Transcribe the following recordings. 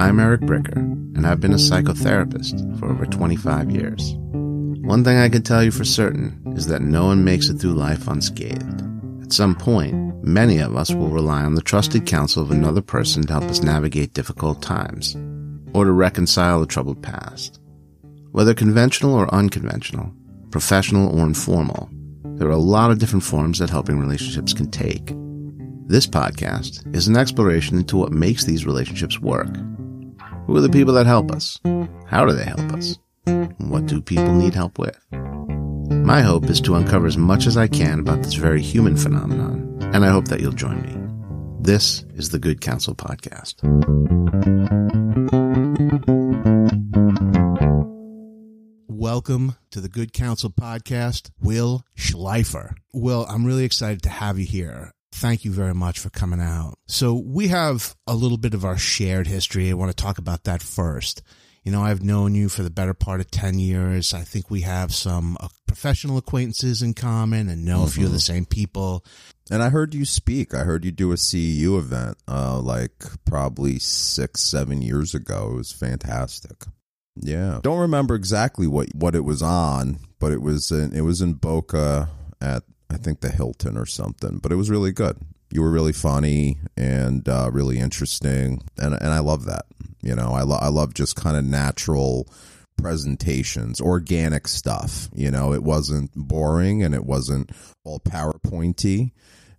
I'm Eric Bricker, and I've been a psychotherapist for over 25 years. One thing I can tell you for certain is that no one makes it through life unscathed. At some point, many of us will rely on the trusted counsel of another person to help us navigate difficult times, or to reconcile a troubled past. Whether conventional or unconventional, professional or informal, there are a lot of different forms that helping relationships can take. This podcast is an exploration into what makes these relationships work. Who are the people that help us? How do they help us? What do people need help with? My hope is to uncover as much as I can about this very human phenomenon, and I hope that you'll join me. This is the Good Counsel Podcast. Welcome to the Good Counsel Podcast, Will Shlifer. Will, I'm really excited to have you here. Thank you very much for coming out. So, we have a little bit of our shared history. I want to talk about that first. You know, I've known you for the better part of 10 years. I think we have some uh, professional acquaintances in common and know mm-hmm. a few of the same people. And I heard you speak. I heard you do a CEU event uh, like probably six, seven years ago. It was fantastic. Yeah. Don't remember exactly what, what it was on, but it was in, it was in Boca at I think the Hilton or something, but it was really good. You were really funny and uh, really interesting, and and I love that. You know, I lo- I love just kind of natural presentations, organic stuff. You know, it wasn't boring and it wasn't all PowerPointy.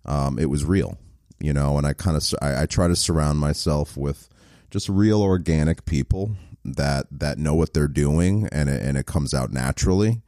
Um, it was real. You know, and I kind of I, I try to surround myself with just real organic people that that know what they're doing and it, and it comes out naturally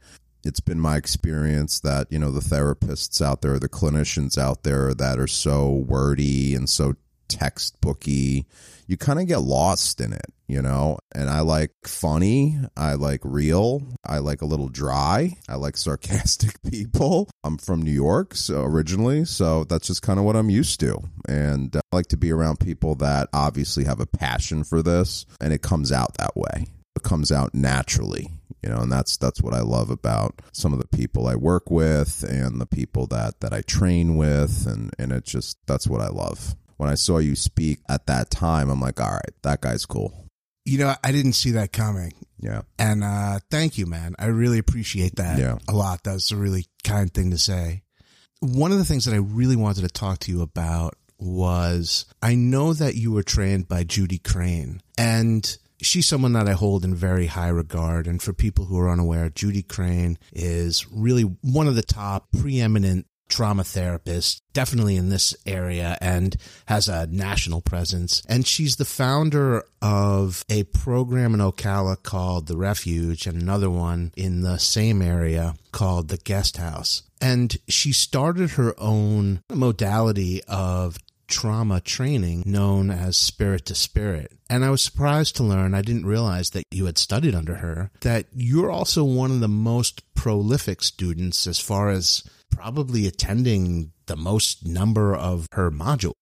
it's been my experience that you know the therapists out there the clinicians out there that are so wordy and so textbooky you kind of get lost in it you know? And i like funny i like real i like a little dry i like sarcastic people. I'm from new york so originally so that's just kind of what i'm used to. And i like to be around people that obviously have a passion for this and it comes out that way. It comes out naturally you know and that's that's what i love about some of the people i work with and the people that that i train with. And and it just that's what i love. When i saw you speak at that time i'm like all right that guy's cool. You know i didn't see that coming. Yeah. And uh thank you man. I really appreciate that yeah. a lot. That's a really kind thing to say. One of the things that i really wanted to talk to you about was i know that you were trained by judy crane. And she's someone that I hold in very high regard. And for people who are unaware, Judy Crane is really one of the top preeminent trauma therapists, definitely in this area, and has a national presence. And she's the founder of a program in Ocala called The Refuge and another one in the same area called The Guest House. And she started her own modality of trauma training known as Spirit to Spirit. And I was surprised to learn, I didn't realize that you had studied under her, that you're also one of the most prolific students as far as probably attending the most number of her modules.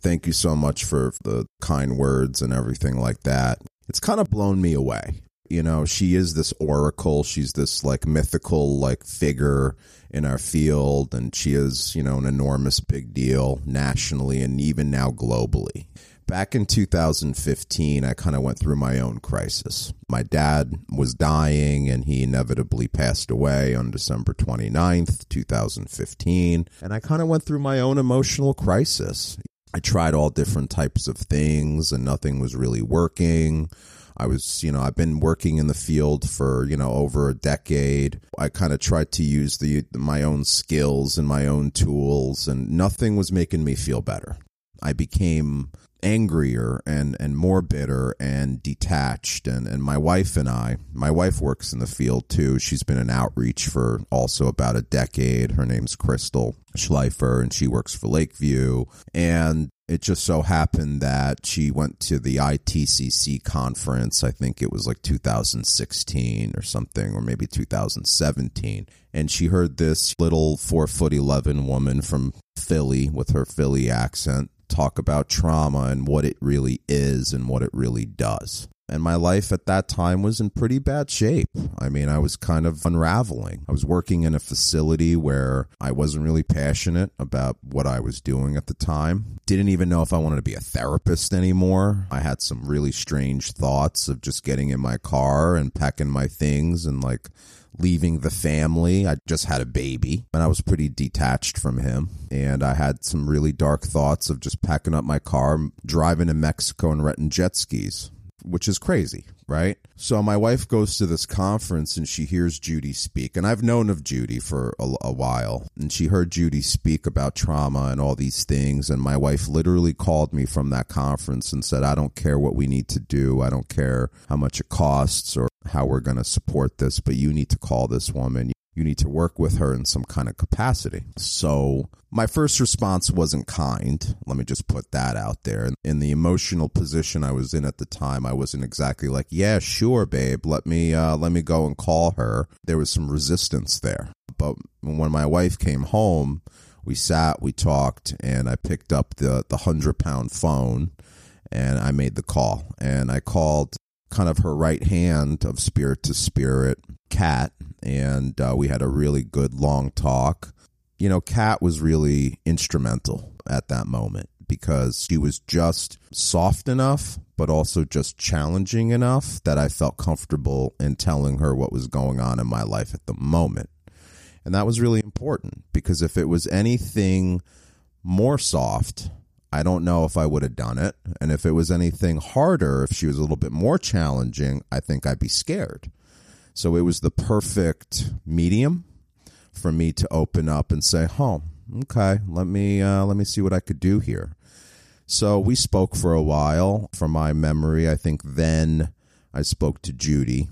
Thank you so much for the kind words and everything like that. It's kind of blown me away. You know, she is this oracle. She's this like mythical like figure in our field, and she is, you know, an enormous big deal nationally and even now globally. Back in 2015, I kind of went through my own crisis. My dad was dying and he inevitably passed away on December 29th, 2015. And I kind of went through my own emotional crisis. I tried all different types of things and nothing was really working. I was, you know, I've been working in the field for, you know, over a decade. I kind of tried to use the my own skills and my own tools and nothing was making me feel better. I became angrier and and more bitter and detached and and my wife and I my wife works in the field too she's been in outreach for also about a decade her name's Crystal Shlifer and she works for Lakeview and it just so happened that she went to the ITCC conference. I think it was like 2016 or something, or maybe 2017. And she heard this little four foot 11 woman from Philly with her Philly accent talk about trauma and what it really is and what it really does. And my life at that time was in pretty bad shape. I mean, I was kind of unraveling. I was working in a facility where I wasn't really passionate about what I was doing at the time. Didn't even know if I wanted to be a therapist anymore. I had some really strange thoughts of just getting in my car and packing my things and like leaving the family. I just had a baby and I was pretty detached from him. And I had some really dark thoughts of just packing up my car, driving to Mexico and renting jet skis which is crazy, right? So my wife goes to this conference and she hears Judy speak. And I've known of Judy for a, a, while. And she heard Judy speak about trauma and all these things. And my wife literally called me from that conference and said, I don't care what we need to do. I don't care how much it costs or how we're going to support this, but you need to call this woman you need to work with her in some kind of capacity. So my first response wasn't kind. Let me just put that out there. In the emotional position I was in at the time, I wasn't exactly like, "Yeah, sure, babe. Let me uh, let me go and call her." There was some resistance there. But when my wife came home, we sat, we talked, and I picked up the the hundred pound phone and I made the call. And I called kind of her right hand of spirit to spirit, Kat, and uh, we had a really good long talk. You know, Kat was really instrumental at that moment because she was just soft enough, but also just challenging enough that I felt comfortable in telling her what was going on in my life at the moment. And that was really important because if it was anything more soft, I don't know if I would have done it. And if it was anything harder, if she was a little bit more challenging, I think I'd be scared. So it was the perfect medium for me to open up and say, "Oh, okay, let me uh, let me see what I could do here." So we spoke for a while. From my memory, I think then I spoke to Judy,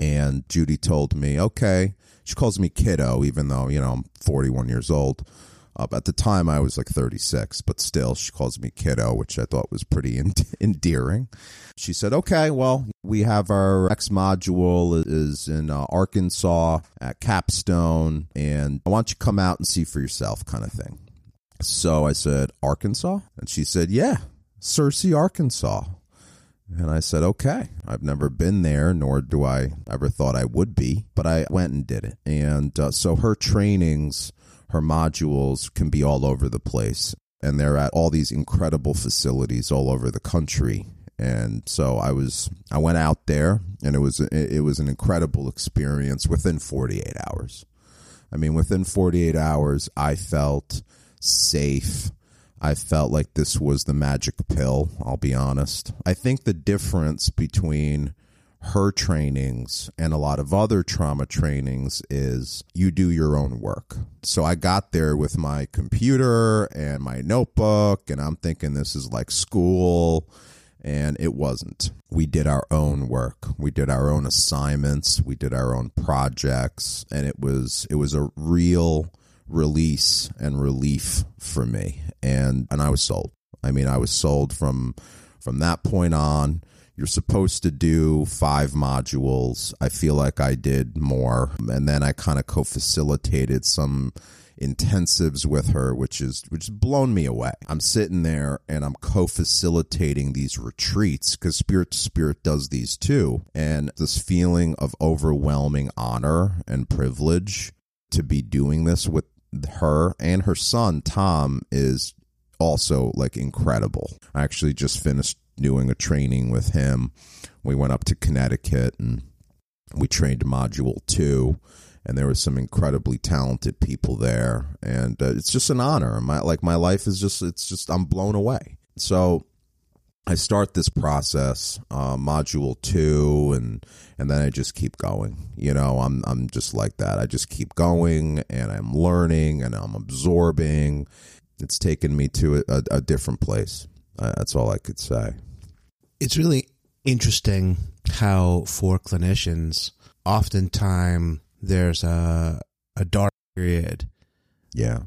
and Judy told me, "Okay." She calls me kiddo, even though you know I'm 41 years old. Uh, at the time, I was like 36, but still, she calls me kiddo, which I thought was pretty endearing. She said, "Okay, well, we have our X module is in uh, Arkansas at Capstone, and I want you to come out and see for yourself, kind of thing." So I said, "Arkansas," and she said, "Yeah, Searcy, Arkansas." And I said, okay. I've never been there, nor do I ever thought I would be, but I went and did it. And uh, so her trainings her modules can be all over the place. And they're at all these incredible facilities all over the country. And so I was, I went out there, and it was, it was an incredible experience within 48 hours. I mean, within 48 hours, I felt safe. I felt like this was the magic pill, I'll be honest. I think the difference between her trainings and a lot of other trauma trainings is you do your own work. So I got there with my computer and my notebook, and I'm thinking this is like school. And it wasn't. We did our own work. We did our own assignments. We did our own projects. And it was it was a real release and relief for me. And and I was sold. I mean, I was sold from from that point on you're supposed to do five modules. I feel like I did more. And then I kind of co facilitated some intensives with her, which is which has blown me away. I'm sitting there and I'm co-facilitating these retreats because Spirit to Spirit does these too, and this feeling of overwhelming honor and privilege to be doing this with her and her son Tom is also like incredible. I actually just finished doing a training with him. We went up to Connecticut and we trained module two and there was some incredibly talented people there. And uh, it's just an honor. My like my life is just it's just i'm blown away. So i start this process uh, module two and and then i just keep going. You know i'm i'm just like that. I just keep going and i'm learning and i'm absorbing. It's taken me to a, a different place uh, that's all i could say. It's really interesting how for clinicians, oftentimes there's a a dark period. Yeah,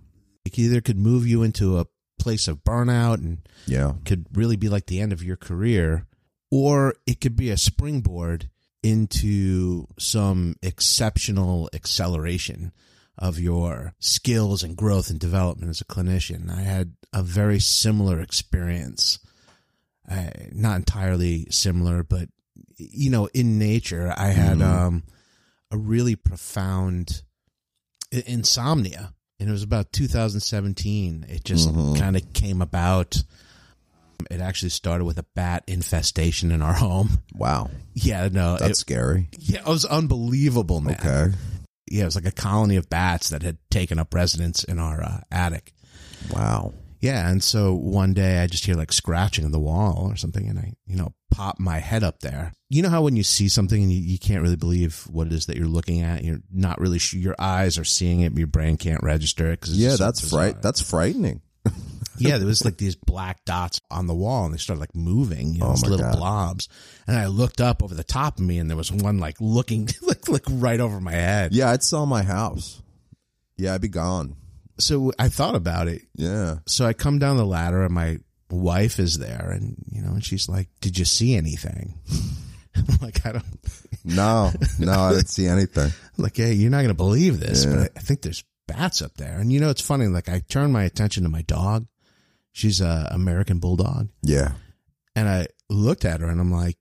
it either could move you into a place of burnout and yeah, could really be like the end of your career, or it could be a springboard into some exceptional acceleration of your skills and growth and development as a clinician. I had a very similar experience uh, not entirely similar, but you know, in nature, I had Mhm. um, a really profound insomnia, and it was about 2017. It just Mhm. kind of came about. It actually started with a bat infestation in our home. Wow, Yeah, no, that's it, scary. yeah, it was unbelievable, man. Okay. Yeah, it was like a colony of bats that had taken up residence in our uh, attic. Wow. Yeah, and so one day I just hear like scratching in the wall or something, and I, you know, pop my head up there. You know how when you see something and you, you can't really believe what it is that you're looking at, you're not really sure. Your eyes are seeing it, but your brain can't register it. Cause it's Yeah, so that's fright. That's frightening. Yeah, there was like these black dots on the wall, and they started like moving, you know, Oh, these little God. blobs. And I looked up over the top of me, and there was one like looking like like right over my head. Yeah, I'd sell my house. Yeah, I'd be gone. So I thought about it. Yeah. So I come down the ladder, and my wife is there, and you know, and she's like, "Did you see anything?" I'm like, I don't. No, no, I didn't see anything. like, hey, you're not going to believe this, Yeah. but I, I think there's bats up there. And you know, it's funny. Like, I turned my attention to my dog. She's a American bulldog, Yeah. and I looked at her, and I'm like,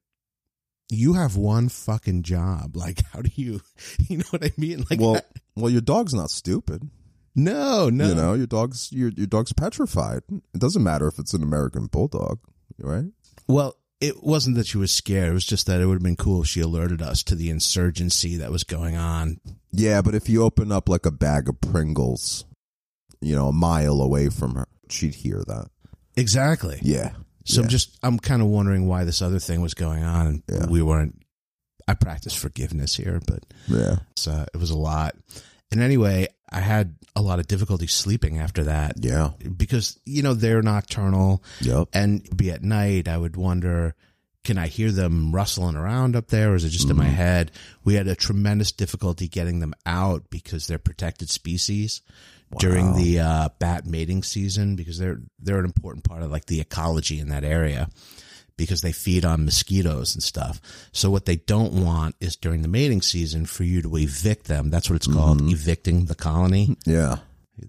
"You have one fucking job. Like, how do you, you know what I mean? Like, well, I- well, your dog's not stupid. no, no, You know, your dog's your your dog's petrified. It doesn't matter if it's an American bulldog, right? Well, it wasn't that she was scared. It was just that it would have been cool if she alerted us to the insurgency that was going on. Yeah, but if you open up like a bag of Pringles, you know, a mile away from her, she'd hear that. Exactly. Yeah. So I'm Yeah. just I'm kind of wondering why this other thing was going on, and Yeah. we weren't. I practice forgiveness here, but Yeah. uh, it was a lot. And anyway, I had a lot of difficulty sleeping after that Yeah. because you know they're nocturnal, Yep. and be at night. I would wonder, can I hear them rustling around up there, or is it just in my Mhm. head? We had a tremendous difficulty getting them out because they're protected species during the uh, bat mating season because they're they're an important part of like the ecology in that area because they feed on mosquitoes and stuff. So what they don't want is during the mating season for you to evict them. That's what it's called, Mhm. evicting the colony. Yeah.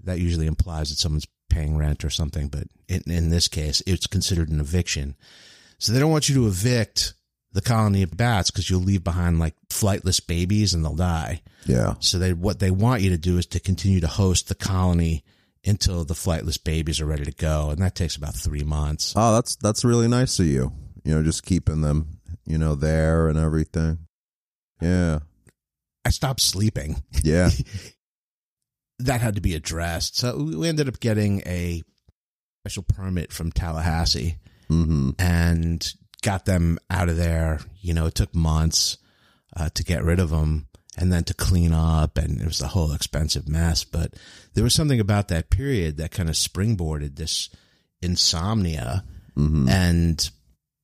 That usually implies that someone's paying rent or something, but in, in this case, it's considered an eviction. So they don't want you to evict the colony of bats because you'll leave behind like flightless babies and they'll die. Yeah. So they what they want you to do is to continue to host the colony until the flightless babies are ready to go, and that takes about three months. Oh, that's that's really nice of you. You know, just keeping them, you know, there and everything. Yeah. I stopped sleeping. Yeah. That had to be addressed. So we ended up getting a special permit from Tallahassee mm-hmm. and got them out of there. You know, it took months uh, to get rid of them and then to clean up, and it was a whole expensive mess. But there was something about that period that kind of springboarded this insomnia Mm-hmm. and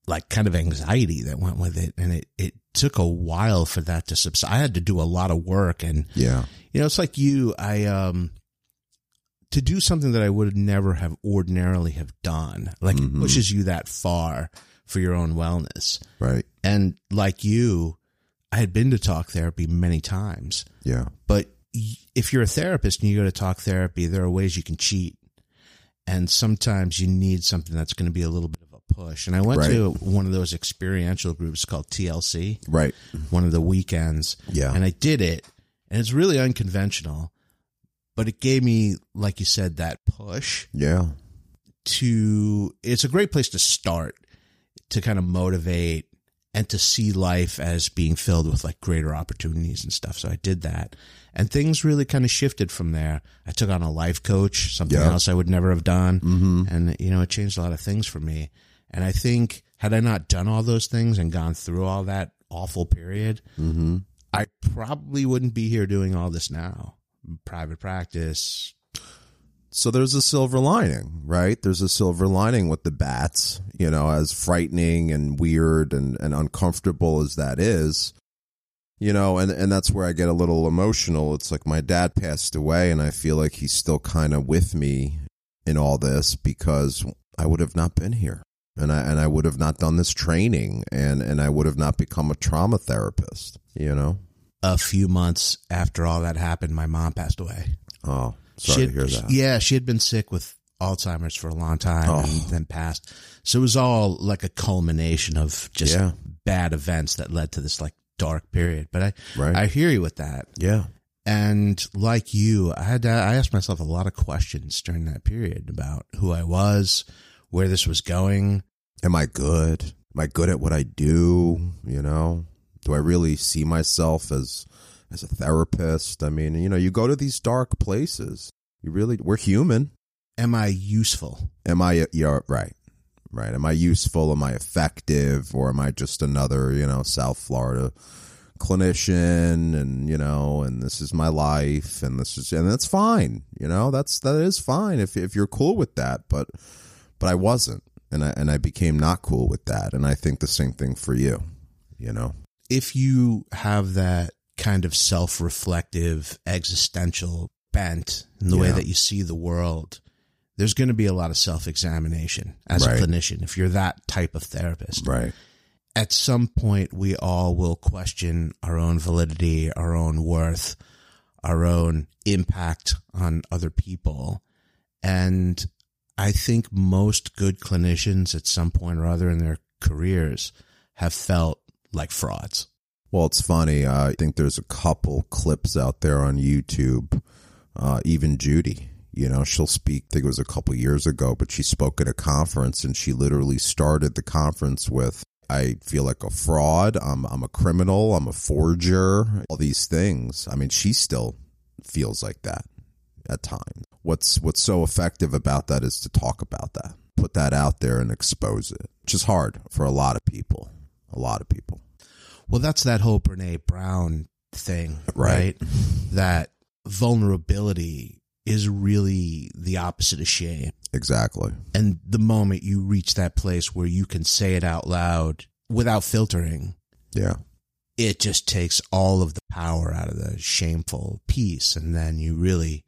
like kind of anxiety that went with it. And it, it took a while for that to subside. I had to do a lot of work and, Yeah. you know, it's like you, I, um, to do something that I would never have ordinarily have done, like it Mhm. pushes you that far for your own wellness. Right. And like you, I had been to talk therapy many times, Yeah. but if you're a therapist and you go to talk therapy, there are ways you can cheat. And sometimes you need something that's going to be a little bit of a push. And I went Right. to one of those experiential groups called TLC, Right. one of the weekends, Yeah. and I did it. And it's really unconventional, but it gave me, like you said, that push yeah. to, it's a great place to start to kind of motivate and to see life as being filled with like greater opportunities and stuff. So I did that and things really kind of shifted from there. I took on a life coach, something Yeah. else I would never have done. Mm-hmm. And, you know, it changed a lot of things for me. And I think had I not done all those things and gone through all that awful period, Mm-hmm. I probably wouldn't be here doing all this now. Private practice. So there's a silver lining, right? There's a silver lining with the bats, you know, as frightening and weird and, and uncomfortable as that is, you know, and, and that's where I get a little emotional. It's like my dad passed away and I feel like he's still kind of with me in all this because I would have not been here and I, and I would have not done this training and, and I would have not become a trauma therapist, you know? A few months after all that happened, my mom passed away. Oh, sorry had- to hear that. Yeah, she had been sick with Alzheimer's for a long time oh. and then passed. So it was all like a culmination of just yeah. bad events that led to this like dark period. But I, right. I hear you with that. Yeah. And like you, I had to, I asked myself a lot of questions during that period about who I was, where this was going. Am I good? Am I good at what I do? You know, do I really see myself as as a therapist? I mean, you know, you go to these dark places. You really, we're human. Am I useful? Am I? Yeah, right, right. Am I useful? Am I effective? Or am I just another, you know, South Florida clinician? And you know, and this is my life, and this is, and that's fine. You know, that's that is fine if if you're cool with that. But but I wasn't, and I and I became not cool with that. And I think the same thing for you. You know, if you have that kind of self-reflective existential bent in the yeah. way that you see the world there's going to be a lot of self-examination as right. a clinician if you're that type of therapist right at some point we all will question our own validity our own worth our own impact on other people and i think most good clinicians at some point or other in their careers have felt like frauds well, it's funny. I think there's a couple clips out there on YouTube. Uh, even Judy, you know, she'll speak. I think it was a couple years ago, but she spoke at a conference and she literally started the conference with, "I feel like a fraud. I'm I'm a criminal. I'm a forger. All these things. I mean, she still feels like that at times. What's what's so effective about that is to talk about that, put that out there, and expose it, which is hard for a lot of people. A lot of people. Well, that's that whole Brene Brown thing, right? right? That vulnerability is really the opposite of shame. Exactly. And the moment you reach that place where you can say it out loud without filtering, yeah. It just takes all of the power out of the shameful piece and then you really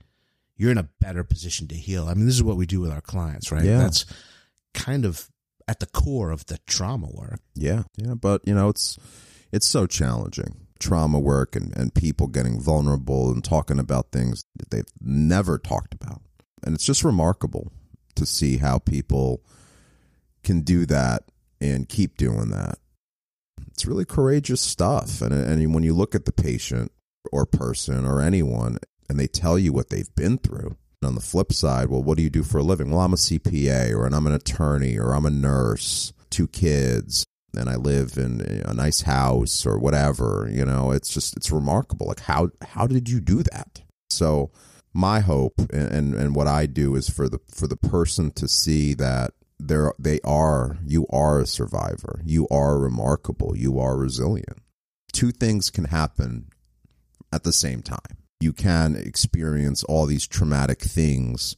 you're in a better position to heal. I mean, this is what we do with our clients, right? Yeah. That's kind of at the core of the trauma work. Yeah. Yeah, but you know, it's it's so challenging. Trauma work and, and people getting vulnerable and talking about things that they've never talked about. And it's just remarkable to see how people can do that and keep doing that. It's really courageous stuff. And, and when you look at the patient or person or anyone and they tell you what they've been through, on the flip side, well, what do you do for a living? Well, I'm a CPA or I'm an attorney or I'm a nurse, two kids and I live in a nice house or whatever, you know, it's just it's remarkable. Like how how did you do that? So my hope and and what I do is for the for the person to see that there they are you are a survivor. You are remarkable. You are resilient. Two things can happen at the same time. You can experience all these traumatic things,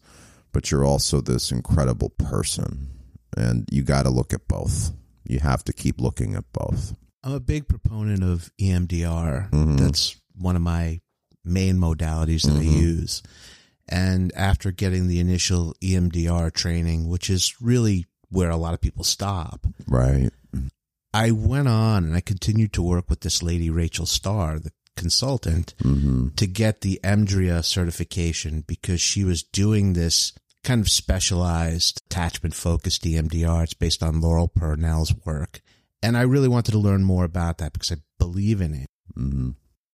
but you're also this incredible person. And you got to look at both you have to keep looking at both. I'm a big proponent of EMDR. Mm-hmm. That's one of my main modalities that mm-hmm. I use. And after getting the initial EMDR training, which is really where a lot of people stop. Right. I went on and I continued to work with this lady, Rachel Starr, the consultant, mm-hmm. to get the EMDRIA certification because she was doing this kind of specialized attachment focused EMDR. It's based on Laurel Parnell's work. And I really wanted to learn more about that because I believe in it. Mm-hmm.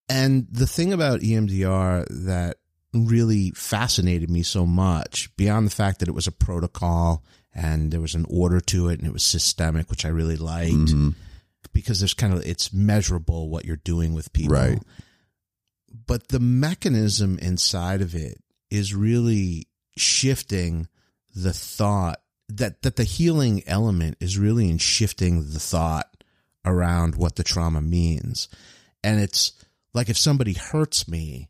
And the thing about EMDR that really fascinated me so much, beyond the fact that it was a protocol and there was an order to it and it was systemic, which I really liked, mm-hmm. because there's kind of, it's measurable what you're doing with people. Right. But the mechanism inside of it is really shifting the thought that that the healing element is really in shifting the thought around what the trauma means. And it's like if somebody hurts me,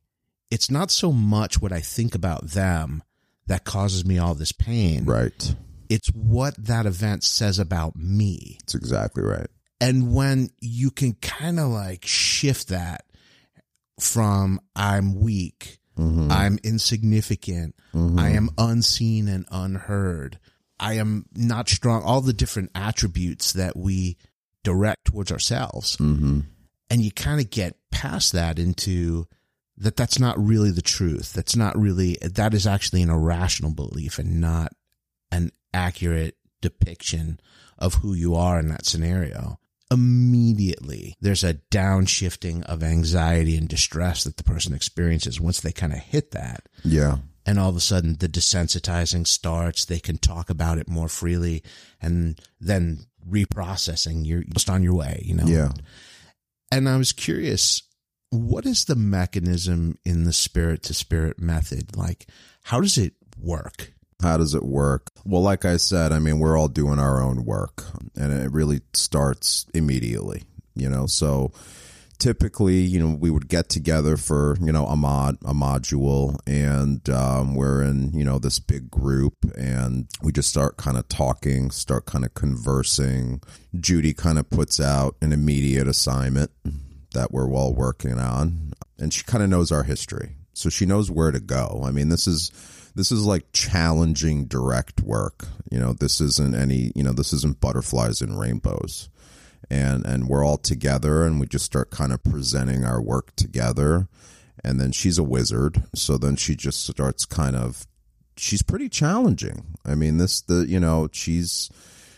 it's not so much what I think about them that causes me all this pain. Right. It's what that event says about me. That's exactly right. And when you can kind of like shift that from I'm weak Mm-hmm. I'm insignificant. Mm-hmm. I am unseen and unheard. I am not strong. All the different attributes that we direct towards ourselves. Mm-hmm. And you kind of get past that into that that's not really the truth. That's not really, that is actually an irrational belief and not an accurate depiction of who you are in that scenario, immediately there's a downshifting of anxiety and distress that the person experiences once they kind of hit that. Yeah. And all of a sudden the desensitizing starts. They can talk about it more freely and then reprocessing. You're just on your way, you know? Yeah. And I was curious, what is the mechanism in the spirit to spirit method? Like, how does it work? How does it work? Well, like I said, I mean, we're all doing our own work and it really starts immediately, you know, so typically, you know, we would get together for, you know, a mod, a module and, um, we're in, you know, this big group and we just start kind of talking, start kind of conversing. Judy kind of puts out an immediate assignment that we're all working on and she kind of knows our history. So she knows where to go. I mean, this is, this is like challenging direct work. You know, this isn't any, you know, this isn't butterflies and rainbows. And and we're all together and we just start kind of presenting our work together. And then she's a wizard, so then she just starts kind of she's pretty challenging. I mean, this the you know, she's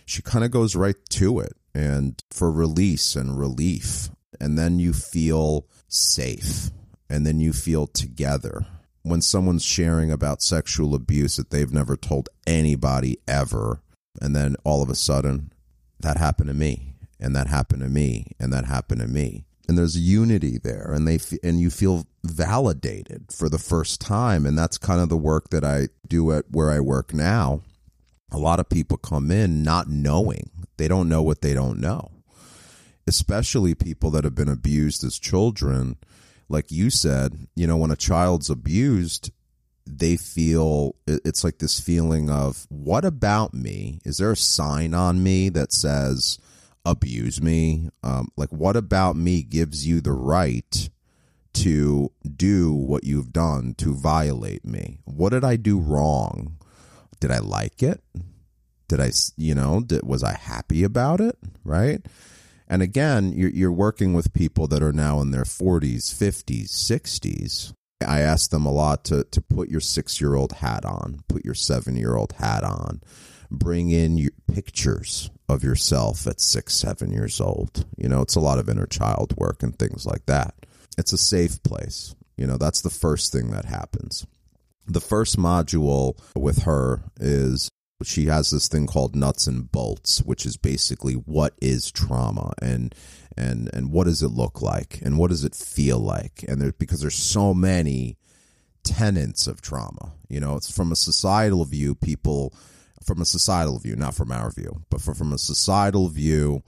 she kind of goes right to it and for release and relief. And then you feel safe and then you feel together when someone's sharing about sexual abuse that they've never told anybody ever and then all of a sudden that happened to me and that happened to me and that happened to me. And there's unity there and they and you feel validated for the first time and that's kind of the work that I do at where I work now. A lot of people come in not knowing. They don't know what they don't know. Especially people that have been abused as children like you said, you know, when a child's abused, they feel it's like this feeling of what about me? Is there a sign on me that says abuse me? Um, like, what about me gives you the right to do what you've done to violate me? What did I do wrong? Did I like it? Did I, you know, did, was I happy about it? Right? And again, you're, you're working with people that are now in their 40s, 50s, 60s. I ask them a lot to, to put your six year old hat on, put your seven year old hat on, bring in your pictures of yourself at six, seven years old. You know, it's a lot of inner child work and things like that. It's a safe place. You know, that's the first thing that happens. The first module with her is she has this thing called nuts and bolts which is basically what is trauma and and and what does it look like and what does it feel like? And there because there's so many tenets of trauma you know it's from a societal view people from a societal view not from our view but for, from a societal view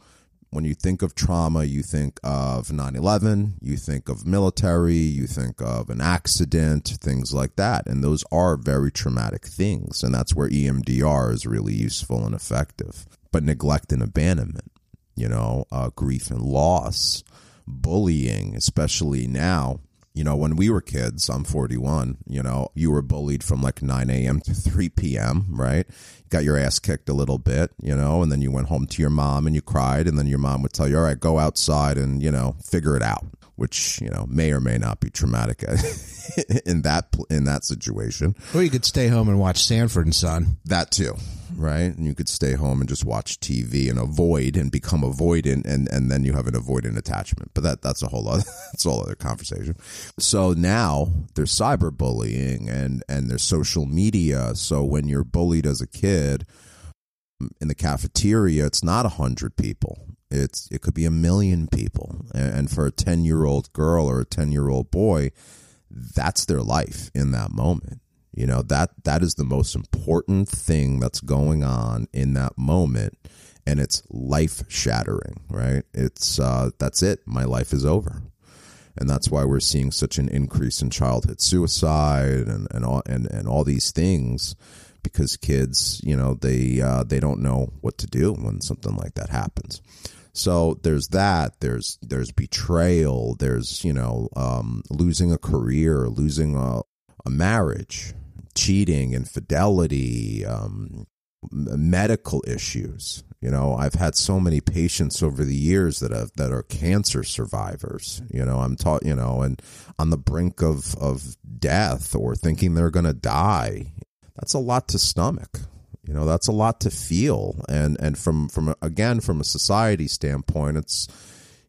when you think of trauma, you think of 9 11, you think of military, you think of an accident, things like that. And those are very traumatic things. And that's where EMDR is really useful and effective. But neglect and abandonment, you know, uh, grief and loss, bullying, especially now, you know, when we were kids, I'm 41, you know, you were bullied from like 9 a.m. to 3 p.m., right? Got your ass kicked a little bit, you know, and then you went home to your mom and you cried, and then your mom would tell you, all right, go outside and, you know, figure it out, which, you know, may or may not be traumatic in that in that situation. Or you could stay home and watch Sanford and Son. That too right? And you could stay home and just watch TV and avoid and become avoidant, and and then you have an avoidant attachment. But that that's a whole other that's a whole other conversation. So now there's cyberbullying and and there's social media. So when you're bullied as a kid in the cafeteria, it's not a hundred people. It's it could be a million people, and for a ten year old girl or a ten year old boy, that's their life in that moment you know, that that is the most important thing that's going on in that moment and it's life shattering, right? It's uh that's it. My life is over. And that's why we're seeing such an increase in childhood suicide and and all and, and all these things because kids, you know, they uh, they don't know what to do when something like that happens. So there's that. There's there's betrayal. There's you know um, losing a career, losing a, a marriage, cheating, infidelity, um, medical issues. You know, I've had so many patients over the years that have that are cancer survivors. You know, I'm taught, you know, and on the brink of of death or thinking they're going to die. That's a lot to stomach. You know, that's a lot to feel. And and from from again from a society standpoint, it's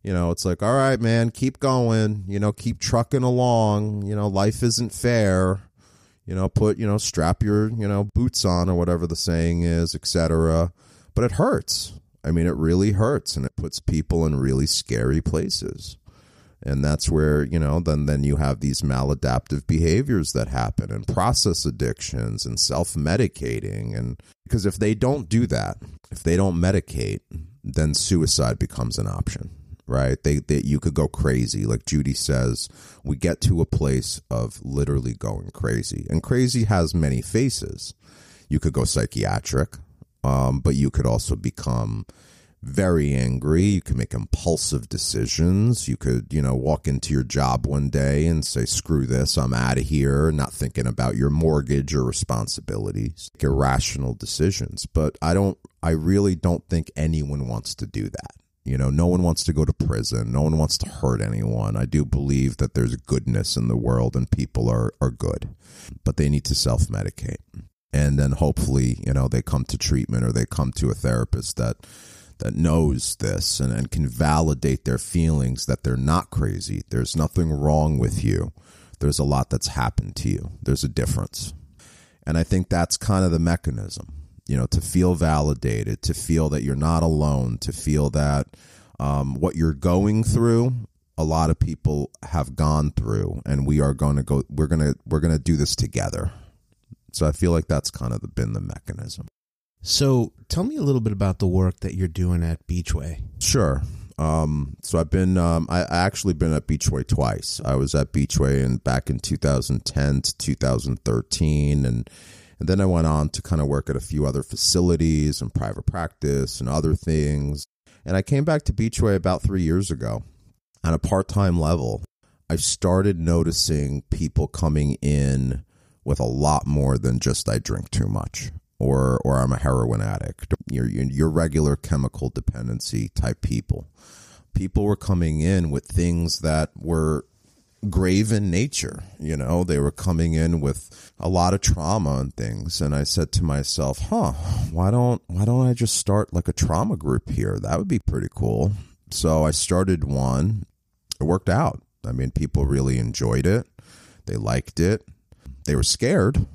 you know, it's like, all right, man, keep going, you know, keep trucking along. You know, life isn't fair. You know, put, you know, strap your, you know, boots on or whatever the saying is, etc. But it hurts. I mean, it really hurts and it puts people in really scary places and that's where you know then then you have these maladaptive behaviors that happen and process addictions and self-medicating. And because if they don't do that if they don't medicate then suicide becomes an option right? They, they you could go crazy. Like judy says we get to a place of literally going crazy. And crazy has many faces. You could go psychiatric um, but you could also become very angry. You can make impulsive decisions. You could, you know, walk into your job one day and say, screw this, I'm out of here, not thinking about your mortgage or responsibilities. Irrational decisions. But I don't, I really don't think anyone wants to do that. You know, no one wants to go to prison. No one wants to hurt anyone. I do believe that there's goodness in the world and people are, are good, but they need to self medicate. And then hopefully, you know, they come to treatment or they come to a therapist that that knows this and, and can validate their feelings that they're not crazy. There's nothing wrong with you. There's a lot that's happened to you. There's a difference. And I think that's kind of the mechanism, you know, to feel validated, to feel that you're not alone, to feel that um, what you're going through, a lot of people have gone through, and we are going to go. We're gonna we're gonna do this together. So I feel like that's kind of been the mechanism. So tell me a little bit about the work that you're doing at Beachway. Sure. Um, so I've been, um, I, actually been at Beachway twice. I was at Beachway in back in 2010 to 2013, and and then I went on to kind of work at a few other facilities and private practice and other things. And I came back to Beachway about three years ago on a part time level. I started noticing people coming in with a lot more than just I drink too much or or I'm a heroin addict. Your your regular chemical dependency type people. People were coming in with things that were grave in nature. You know, they were coming in with a lot of trauma and things. And I said to myself, huh, why don't why don't I just start like a trauma group here? That would be pretty cool. So I started one. It worked out. I mean, people really enjoyed it. They liked it. They were scared,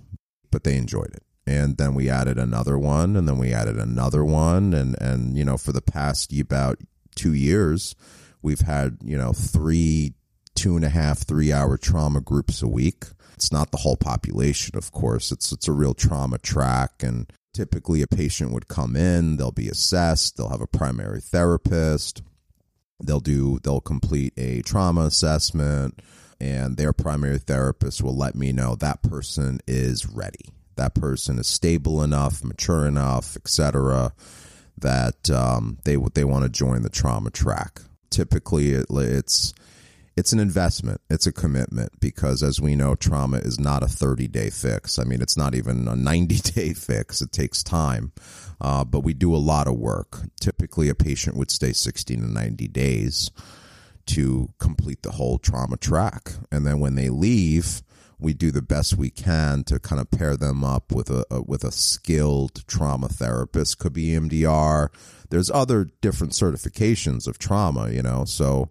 but they enjoyed it and then we added another one and then we added another one and and you know for the past about two years we've had you know three two and a half three hour trauma groups a week. It's not the whole population of course. It's it's a real trauma track and typically a patient would come in they'll be assessed they'll have a primary therapist they'll do they'll complete a trauma assessment and their primary therapist will let me know that person is ready that person is stable enough, mature enough, etc., that um, they they want to join the trauma track. Typically, it, it's it's an investment, it's a commitment because, as we know, trauma is not a thirty day fix. I mean, it's not even a ninety day fix. It takes time, uh, but we do a lot of work. Typically, a patient would stay sixty to ninety days to complete the whole trauma track, and then when they leave we do the best we can to kind of pair them up with a, a, with a skilled trauma therapist. Could be EMDR. There's other different certifications of trauma, you know. So,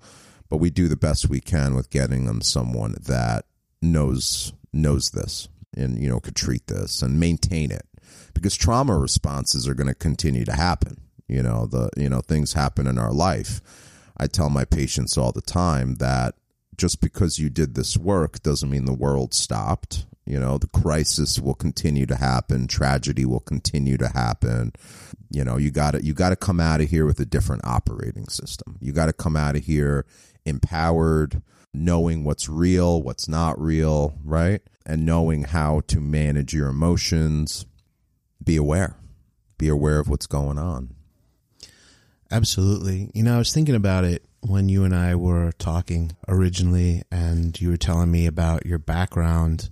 but we do the best we can with getting them someone that knows knows this and you know could treat this and maintain it because trauma responses are going to continue to happen. You know the you know things happen in our life. I tell my patients all the time that just because you did this work doesn't mean the world stopped. You know, the crisis will continue to happen, tragedy will continue to happen. You know, you got to you got to come out of here with a different operating system. You got to come out of here empowered, knowing what's real, what's not real, right? And knowing how to manage your emotions. Be aware. Be aware of what's going on. Absolutely. You know, I was thinking about it when you and I were talking originally, and you were telling me about your background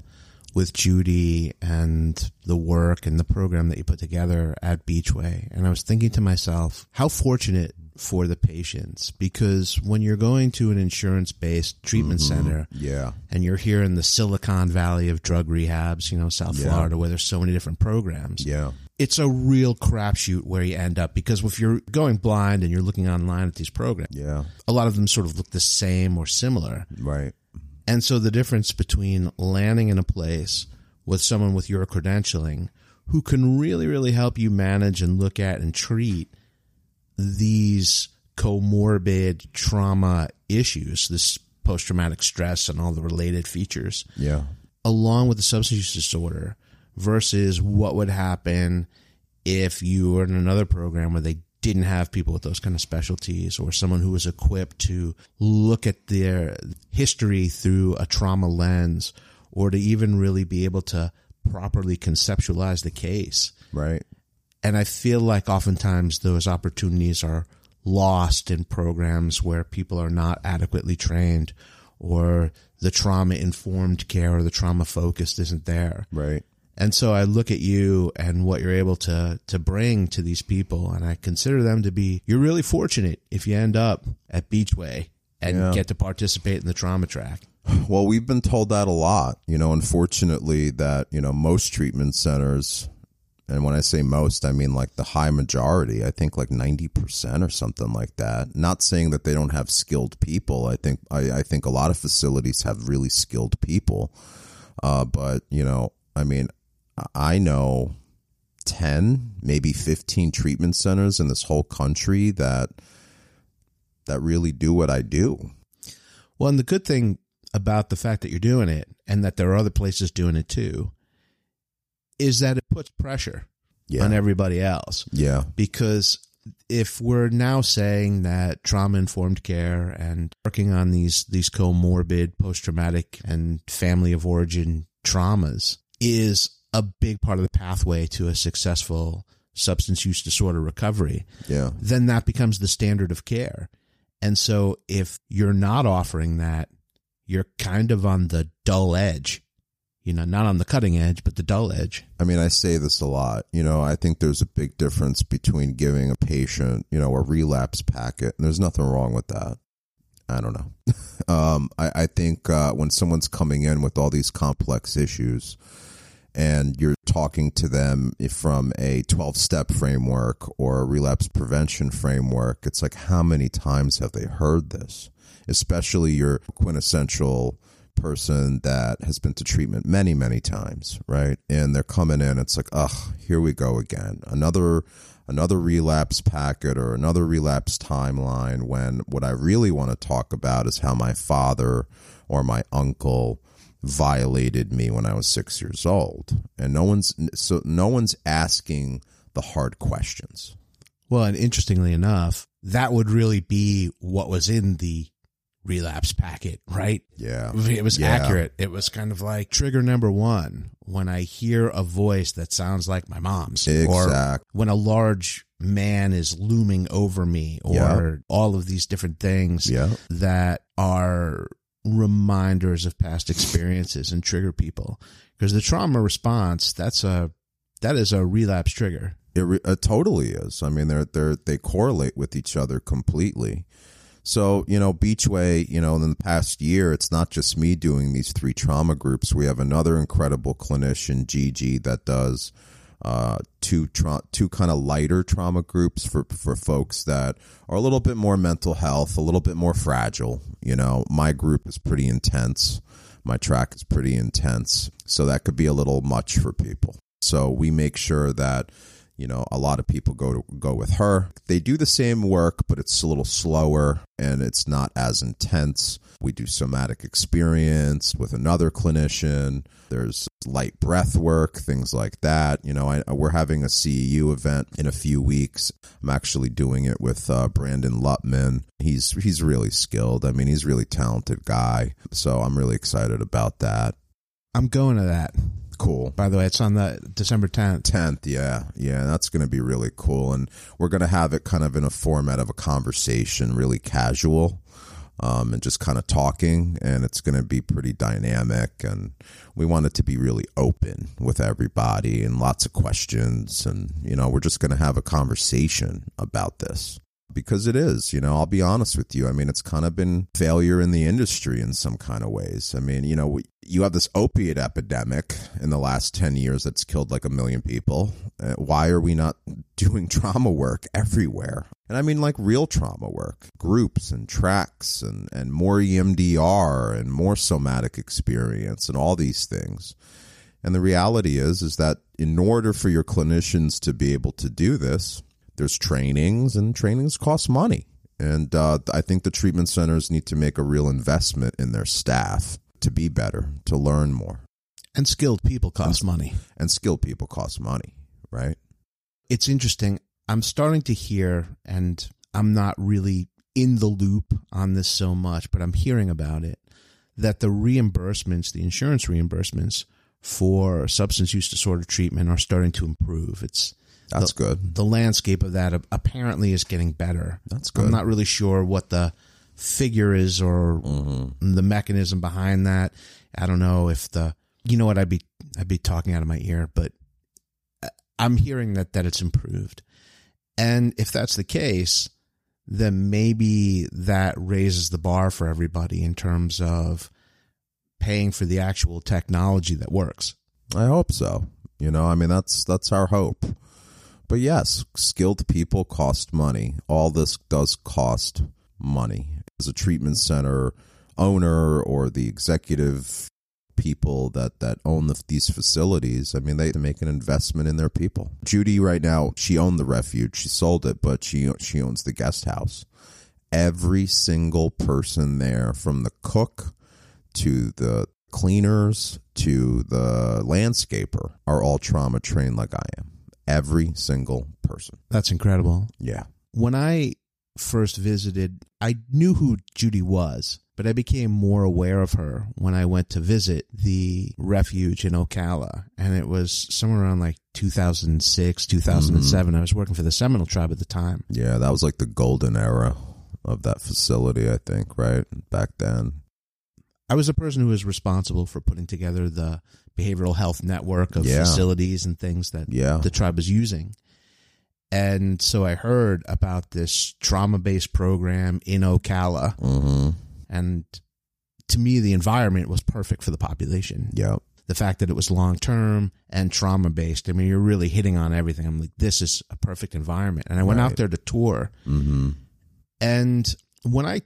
with Judy and the work and the program that you put together at Beachway. And I was thinking to myself, how fortunate for the patients because when you're going to an insurance based treatment mm-hmm. center yeah and you're here in the silicon valley of drug rehabs you know south yeah. florida where there's so many different programs yeah it's a real crapshoot where you end up because if you're going blind and you're looking online at these programs, yeah, a lot of them sort of look the same or similar. Right. And so the difference between landing in a place with someone with your credentialing who can really, really help you manage and look at and treat these comorbid trauma issues, this post traumatic stress and all the related features. Yeah. Along with the substance use disorder versus what would happen if you were in another program where they didn't have people with those kind of specialties or someone who was equipped to look at their history through a trauma lens or to even really be able to properly conceptualize the case. Right. And I feel like oftentimes those opportunities are lost in programs where people are not adequately trained or the trauma informed care or the trauma focused isn't there. Right. And so I look at you and what you're able to to bring to these people and I consider them to be you're really fortunate if you end up at Beachway and yeah. get to participate in the trauma track. Well, we've been told that a lot, you know, unfortunately that, you know, most treatment centers and when I say most, I mean like the high majority. I think like ninety percent or something like that. Not saying that they don't have skilled people. I think I, I think a lot of facilities have really skilled people. Uh, but you know, I mean, I know ten, maybe fifteen treatment centers in this whole country that that really do what I do. Well, and the good thing about the fact that you're doing it and that there are other places doing it too is that it puts pressure yeah. on everybody else. Yeah. Because if we're now saying that trauma informed care and working on these these comorbid post traumatic and family of origin traumas is a big part of the pathway to a successful substance use disorder recovery, yeah. then that becomes the standard of care. And so if you're not offering that, you're kind of on the dull edge you know, not on the cutting edge, but the dull edge. I mean, I say this a lot. You know, I think there's a big difference between giving a patient, you know, a relapse packet, and there's nothing wrong with that. I don't know. um, I, I, think uh, when someone's coming in with all these complex issues and you're talking to them from a 12 step framework or a relapse prevention framework, it's like, how many times have they heard this? Especially your quintessential person that has been to treatment many, many times, right? And they're coming in, it's like, ugh, here we go again. Another another relapse packet or another relapse timeline when what I really want to talk about is how my father or my uncle violated me when I was 6 years old. And no one's so no one's asking the hard questions. Well, and interestingly enough, that would really be what was in the relapse packet, right? Yeah. It was yeah. accurate. It was kind of like trigger number one when I hear a voice that sounds like my mom's. Exact. Or when a large man is looming over me or yeah. all of these different things yeah. that are reminders of past experiences and trigger people. Because the trauma response, that's a, that is a relapse trigger. It, re- it totally is. I mean, they're, they're, they correlate with each other completely. So, you know, Beachway, you know, in the past year, it's not just me doing these three trauma groups. We have another incredible clinician, Gigi, that does uh, two tra- two kind of lighter trauma groups for for folks that are a little bit more mental health, a little bit more fragile. You know, my group is pretty intense. My track is pretty intense, so that could be a little much for people. So we make sure that you know a lot of people go to go with her. They do the same work but it's a little slower and it's not as intense. We do somatic experience with another clinician. There's light breath work things like that. You know I, we're having a ceu event in a few weeks. I'm actually doing it with uh, brandon lutman. He's he's really skilled. I mean he's really talented guy. So i'm really excited about that. I'm going to that cool. By the way, it's on the December 10th. 10th, yeah. Yeah, that's going to be really cool. And we're going to have it kind of in a format of a conversation, really casual. Um, and just kind of talking, and it's going to be pretty dynamic. And we want it to be really open with everybody and lots of questions. And, you know, we're just going to have a conversation about this. Because it is, you know, I'll be honest with you. I mean, it's kind of been failure in the industry in some kind of ways. I mean, you know, you have this opiate epidemic in the last 10 years that's killed like a million people. Uh, why are we not doing trauma work everywhere? And I mean, like real trauma work, groups and tracks and, and more EMDR and more somatic experience and all these things. And the reality is, is that in order for your clinicians to be able to do this, there's trainings and trainings cost money. And uh, I think the treatment centers need to make a real investment in their staff to be better, to learn more. And skilled people cost and, money. And skilled people cost money, right? It's interesting. I'm starting to hear, and I'm not really in the loop on this so much, but I'm hearing about it that the reimbursements, the insurance reimbursements for substance use disorder treatment are starting to improve. It's that's the, good. The landscape of that apparently is getting better. That's good. I'm not really sure what the figure is or mm-hmm. the mechanism behind that. I don't know if the you know what I'd be I'd be talking out of my ear, but I'm hearing that that it's improved. And if that's the case, then maybe that raises the bar for everybody in terms of paying for the actual technology that works. I hope so. You know, I mean that's that's our hope. But yes, skilled people cost money. All this does cost money. As a treatment center owner or the executive people that that own the, these facilities, I mean, they make an investment in their people. Judy, right now, she owned the refuge. She sold it, but she she owns the guest house. Every single person there, from the cook to the cleaners to the landscaper, are all trauma trained like I am every single person. That's incredible. Yeah. When I first visited, I knew who Judy was, but I became more aware of her when I went to visit the refuge in Ocala. And it was somewhere around like 2006, 2007. Mm-hmm. I was working for the Seminole tribe at the time. Yeah, that was like the golden era of that facility, I think, right? Back then. I was a person who was responsible for putting together the behavioral health network of yeah. facilities and things that yeah. the tribe was using. And so I heard about this trauma based program in Ocala. Mm-hmm. And to me, the environment was perfect for the population. Yep. The fact that it was long term and trauma based. I mean, you're really hitting on everything. I'm like, this is a perfect environment. And I went right. out there to tour. Mm-hmm. And when I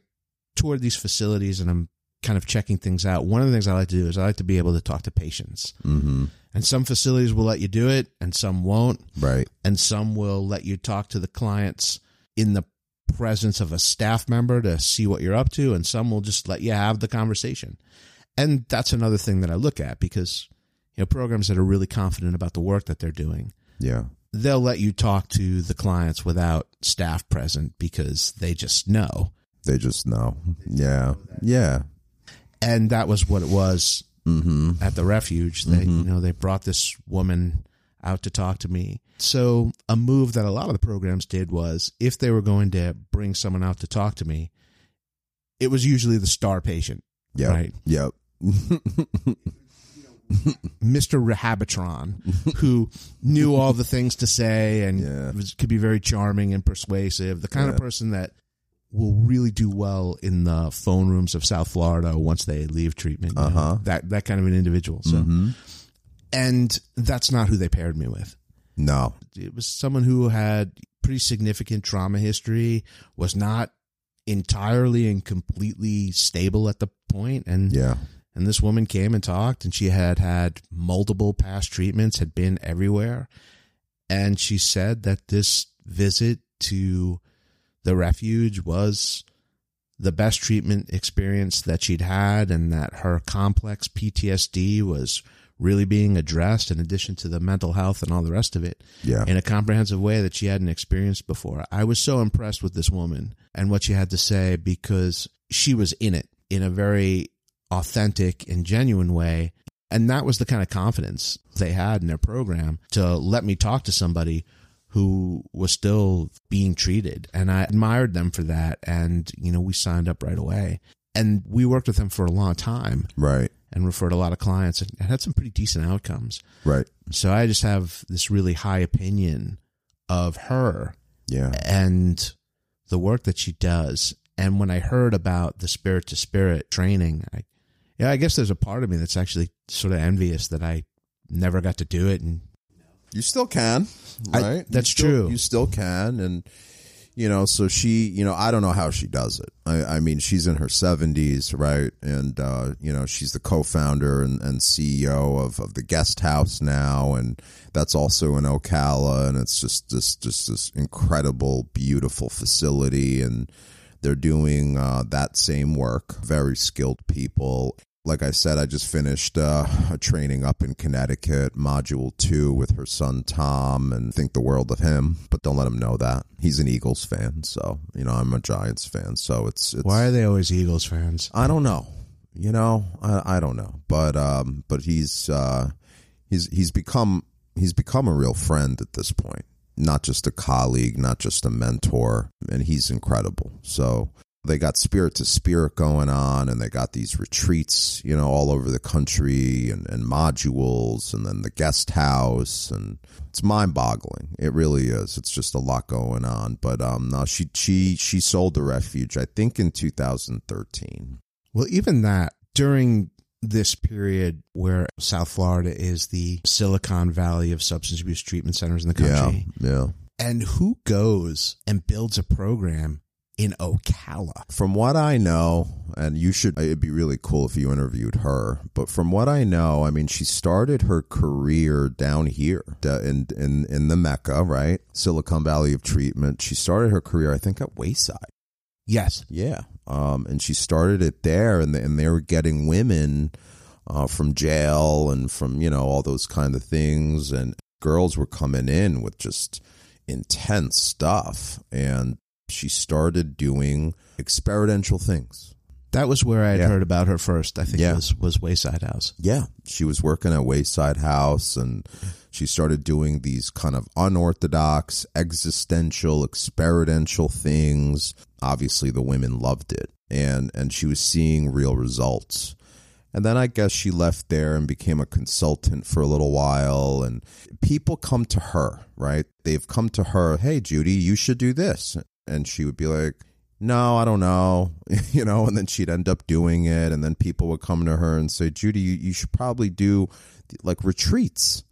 toured these facilities and I'm kind of checking things out, one of the things I like to do is I like to be able to talk to patients. Mm-hmm. And some facilities will let you do it, and some won't. Right. And some will let you talk to the clients in the presence of a staff member to see what you're up to, and some will just let you have the conversation. And that's another thing that I look at because you know programs that are really confident about the work that they're doing. Yeah. They'll let you talk to the clients without staff present because they just know. They just know. Yeah. Yeah and that was what it was mm-hmm. at the refuge. They, mm-hmm. you know, they brought this woman out to talk to me. So a move that a lot of the programs did was if they were going to bring someone out to talk to me, it was usually the star patient. Yep. Right. Yep. Mr. Rehabitron, who knew all the things to say and yeah. was, could be very charming and persuasive, the kind yeah. of person that will really do well in the phone rooms of South Florida once they leave treatment. Uh huh. That that kind of an individual. So, mm-hmm. and that's not who they paired me with. No, it was someone who had pretty significant trauma history, was not entirely and completely stable at the point, and yeah. And this woman came and talked, and she had had multiple past treatments, had been everywhere, and she said that this visit to the refuge was the best treatment experience that she'd had and that her complex PTSD was really being addressed in addition to the mental health and all the rest of it yeah. in a comprehensive way that she hadn't experienced before. I was so impressed with this woman and what she had to say because she was in it in a very authentic and genuine way. And that was the kind of confidence they had in their program to let me talk to somebody who was still being treated. And I admired them for that. And, you know, we signed up right away. And we worked with them for a long time. Right. And referred a lot of clients and had some pretty decent outcomes. Right. So I just have this really high opinion of her. Yeah. And the work that she does. And when I heard about the spirit to spirit training, I, yeah, I guess there's a part of me that's actually sort of envious that I never got to do it. And you still can, right? I, that's you still, true. You still can. And, you know, so she, you know, I don't know how she does it. I, I mean, she's in her 70s, right? And, uh, you know, she's the co founder and, and CEO of, of the guest house now. And that's also in Ocala. And it's just this, just this incredible, beautiful facility. And, they're doing uh, that same work, very skilled people like I said, I just finished uh, a training up in Connecticut, module two with her son Tom, and think the world of him. But don't let him know that he's an Eagles fan. So you know, I'm a Giants fan. So it's, it's why are they always Eagles fans? I don't know. You know, I, I don't know. But um, but he's uh, he's he's become he's become a real friend at this point. Not just a colleague, not just a mentor, and he's incredible. So they got spirit to spirit going on and they got these retreats you know all over the country and, and modules and then the guest house and it's mind boggling it really is it's just a lot going on but um no she she she sold the refuge i think in 2013 well even that during this period where South Florida is the Silicon Valley of substance abuse treatment centers in the country. Yeah. Yeah. And who goes and builds a program in Ocala. From what I know, and you should, it'd be really cool if you interviewed her. But from what I know, I mean, she started her career down here in in in the Mecca, right, Silicon Valley of treatment. She started her career, I think, at Wayside. Yes. Yeah. Um, and she started it there, and and they were getting women. Uh, from jail and from you know all those kind of things and girls were coming in with just intense stuff and she started doing experiential things. That was where I had yeah. heard about her first. I think yeah. was was Wayside House. Yeah, she was working at Wayside House, and she started doing these kind of unorthodox, existential, experiential things. Obviously, the women loved it, and and she was seeing real results. And then I guess she left there and became a consultant for a little while. And people come to her, right? They've come to her, hey, Judy, you should do this and she would be like, no, I don't know, you know, and then she'd end up doing it. And then people would come to her and say, Judy, you, you should probably do like retreats.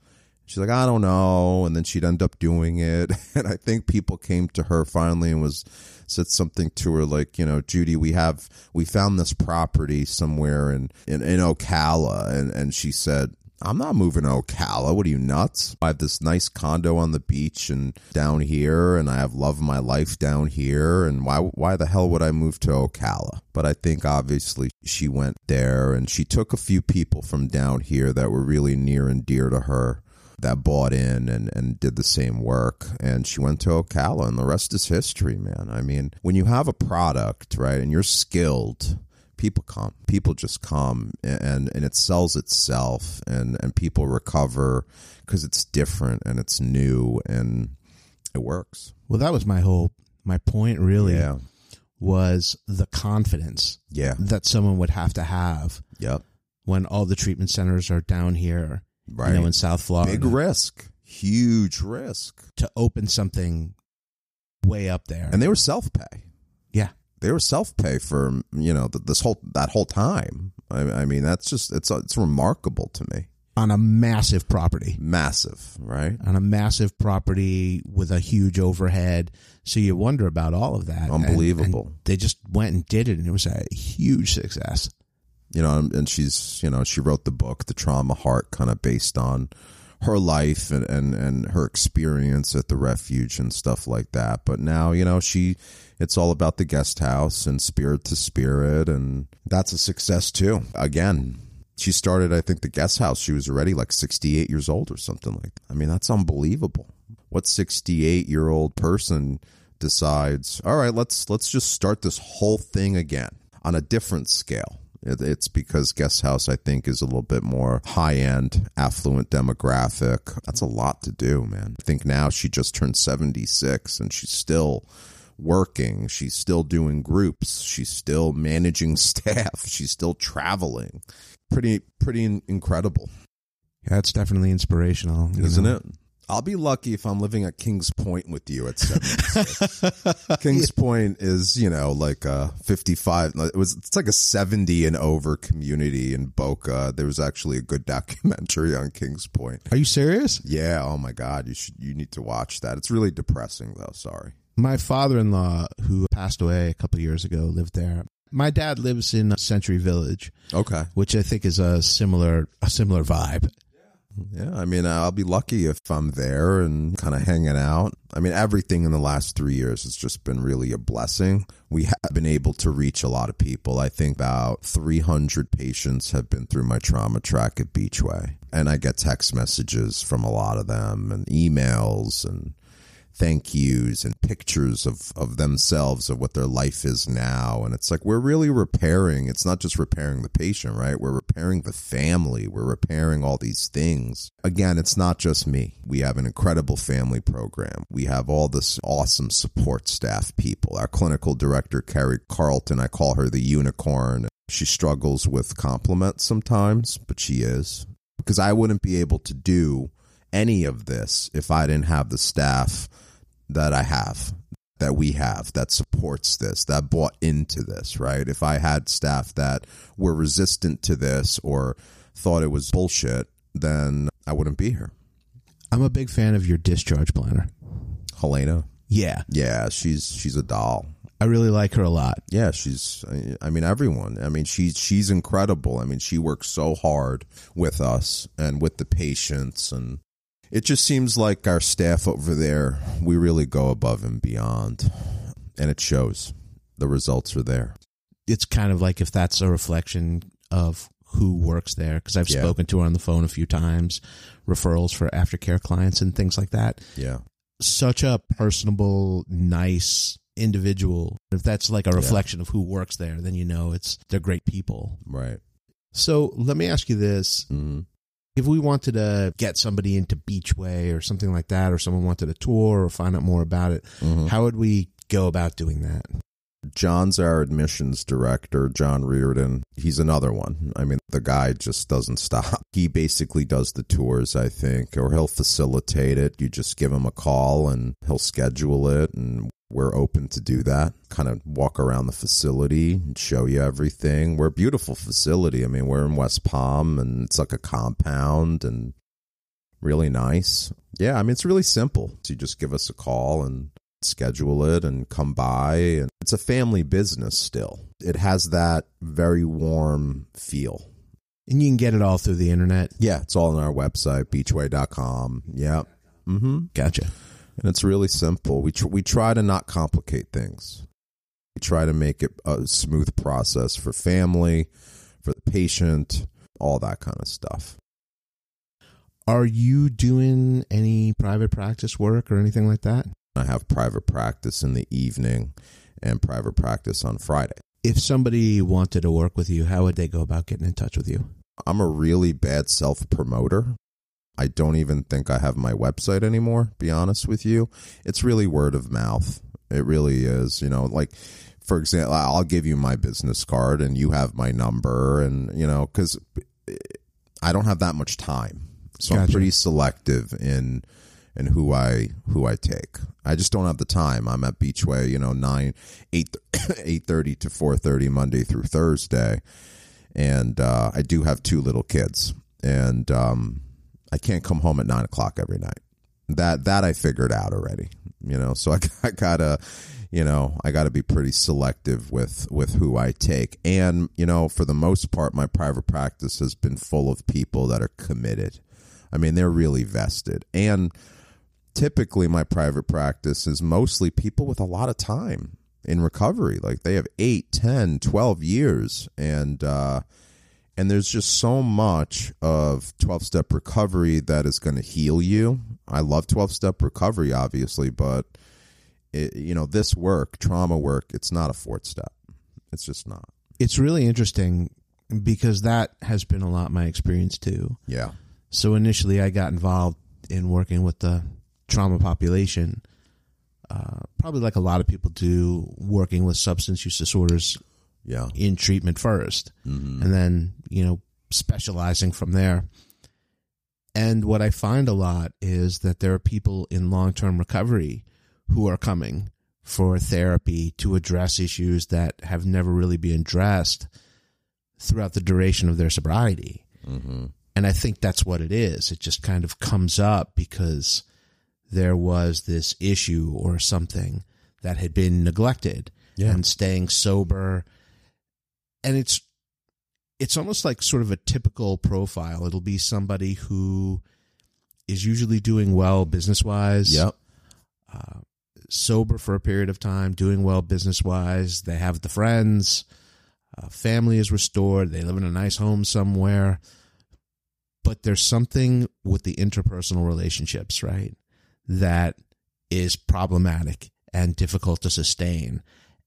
She's like, I don't know. And then she'd end up doing it. And I think people came to her finally and was said something to her like, you know, Judy, we have, we found this property somewhere in, in, in Ocala. And, and she said, I'm not moving to Ocala. What are you nuts? I have this nice condo on the beach and down here, and I have love of my life down here. And why why the hell would I move to Ocala? But I think obviously she went there and she took a few people from down here that were really near and dear to her that bought in and, and did the same work. And she went to Ocala, and the rest is history, man. I mean, when you have a product, right, and you're skilled people come people just come and and it sells itself and and people recover because it's different and it's new and it works. Well that was my whole my point really yeah. was the confidence yeah. that someone would have to have yep. when all the treatment centers are down here right you know in south florida. Big risk. Huge risk. To open something way up there. And they were self-pay they were self pay for you know this whole that whole time. I, I mean, that's just it's it's remarkable to me on a massive property. Massive, right? On a massive property with a huge overhead. So you wonder about all of that. Unbelievable. And, and they just went and did it, and it was a huge success. You know, and she's, you know, she wrote the book, The Trauma Heart, kind of based on her life and, and, and her experience at the refuge and stuff like that. But now, you know, she it's all about the guest house and spirit to spirit and that's a success too. Again, she started I think the guest house she was already like 68 years old or something like that. I mean, that's unbelievable. What 68-year-old person decides, "All right, let's let's just start this whole thing again on a different scale." It's because guest house, I think, is a little bit more high end, affluent demographic. That's a lot to do, man. I think now she just turned 76 and she's still working. She's still doing groups. She's still managing staff. She's still traveling. Pretty, pretty incredible. Yeah, it's definitely inspirational, isn't know? it? I'll be lucky if I'm living at Kings Point with you at 76. Kings. Point is, you know, like a 55. It was, it's like a 70 and over community in Boca. There was actually a good documentary on Kings Point. Are you serious? Yeah. Oh my God. You should, you need to watch that. It's really depressing though. Sorry. My father-in-law, who passed away a couple years ago, lived there. My dad lives in Century Village. Okay. Which I think is a similar, a similar vibe. Yeah, I mean, I'll be lucky if I'm there and kind of hanging out. I mean, everything in the last three years has just been really a blessing. We have been able to reach a lot of people. I think about 300 patients have been through my trauma track at Beachway. And I get text messages from a lot of them and emails and thank yous and pictures of, of themselves of what their life is now. And it's like we're really repairing. It's not just repairing the patient, right? We're repairing the family. We're repairing all these things. Again, it's not just me. We have an incredible family program. We have all this awesome support staff people. Our clinical director, Carrie Carlton, I call her the unicorn. She struggles with compliments sometimes, but she is. Because I wouldn't be able to do any of this if I didn't have the staff that I have, that we have, that supports this, that bought into this, right? If I had staff that were resistant to this or thought it was bullshit, then I wouldn't be here. I'm a big fan of your discharge planner. Helena. Yeah. Yeah, she's she's a doll. I really like her a lot. Yeah, she's I mean everyone. I mean she's she's incredible. I mean she works so hard with us and with the patients and it just seems like our staff over there, we really go above and beyond. And it shows. The results are there. It's kind of like if that's a reflection of who works there, because I've yeah. spoken to her on the phone a few times, referrals for aftercare clients and things like that. Yeah. Such a personable, nice individual. If that's like a reflection yeah. of who works there, then you know it's they're great people. Right. So let me ask you this. Mm-hmm. If we wanted to get somebody into Beachway or something like that, or someone wanted a tour or find out more about it, mm-hmm. how would we go about doing that? John's our admissions director, John Reardon. He's another one. I mean, the guy just doesn't stop. He basically does the tours, I think, or he'll facilitate it. You just give him a call and he'll schedule it and we're open to do that. Kind of walk around the facility and show you everything. We're a beautiful facility. I mean, we're in West Palm and it's like a compound and really nice. Yeah, I mean, it's really simple. So you just give us a call and schedule it and come by. And it's a family business still. It has that very warm feel. And you can get it all through the internet. Yeah, it's all on our website, beachway.com. Yeah. Mm-hmm. Gotcha and it's really simple. We tr- we try to not complicate things. We try to make it a smooth process for family, for the patient, all that kind of stuff. Are you doing any private practice work or anything like that? I have private practice in the evening and private practice on Friday. If somebody wanted to work with you, how would they go about getting in touch with you? I'm a really bad self promoter. I don't even think I have my website anymore, be honest with you. It's really word of mouth. It really is. You know, like, for example, I'll give you my business card and you have my number, and, you know, because I don't have that much time. So gotcha. I'm pretty selective in in who I who I take. I just don't have the time. I'm at Beachway, you know, nine eight eight thirty to four thirty Monday through Thursday, and uh, I do have two little kids, and um, I can't come home at nine o'clock every night. That that I figured out already. You know, so I, I gotta, you know, I gotta be pretty selective with with who I take. And you know, for the most part, my private practice has been full of people that are committed. I mean, they're really vested. And typically, my private practice is mostly people with a lot of time in recovery. Like they have eight, ten, twelve years, and uh, and there's just so much of 12 step recovery that is going to heal you. I love 12 step recovery, obviously, but it, you know, this work, trauma work, it's not a fourth step. It's just not. It's really interesting because that has been a lot my experience too. Yeah. So initially, I got involved in working with the trauma population, uh, probably like a lot of people do, working with substance use disorders yeah. in treatment 1st mm-hmm. and then you know specializing from there And what I find a lot is that there are people in long term recovery who are coming for therapy to address issues that have never really been addressed throughout the duration of their sobriety. Mm-hmm. And I think that's what it is. It just kind of comes up because there was this issue or something that had been neglected yeah. and staying sober. And it's it's almost like sort of a typical profile. It'll be somebody who is usually doing well business wise. Yep. Uh, sober for a period of time, doing well business wise. They have the friends. Uh, family is restored. They live in a nice home somewhere. But there's something with the interpersonal relationships, right? That is problematic and difficult to sustain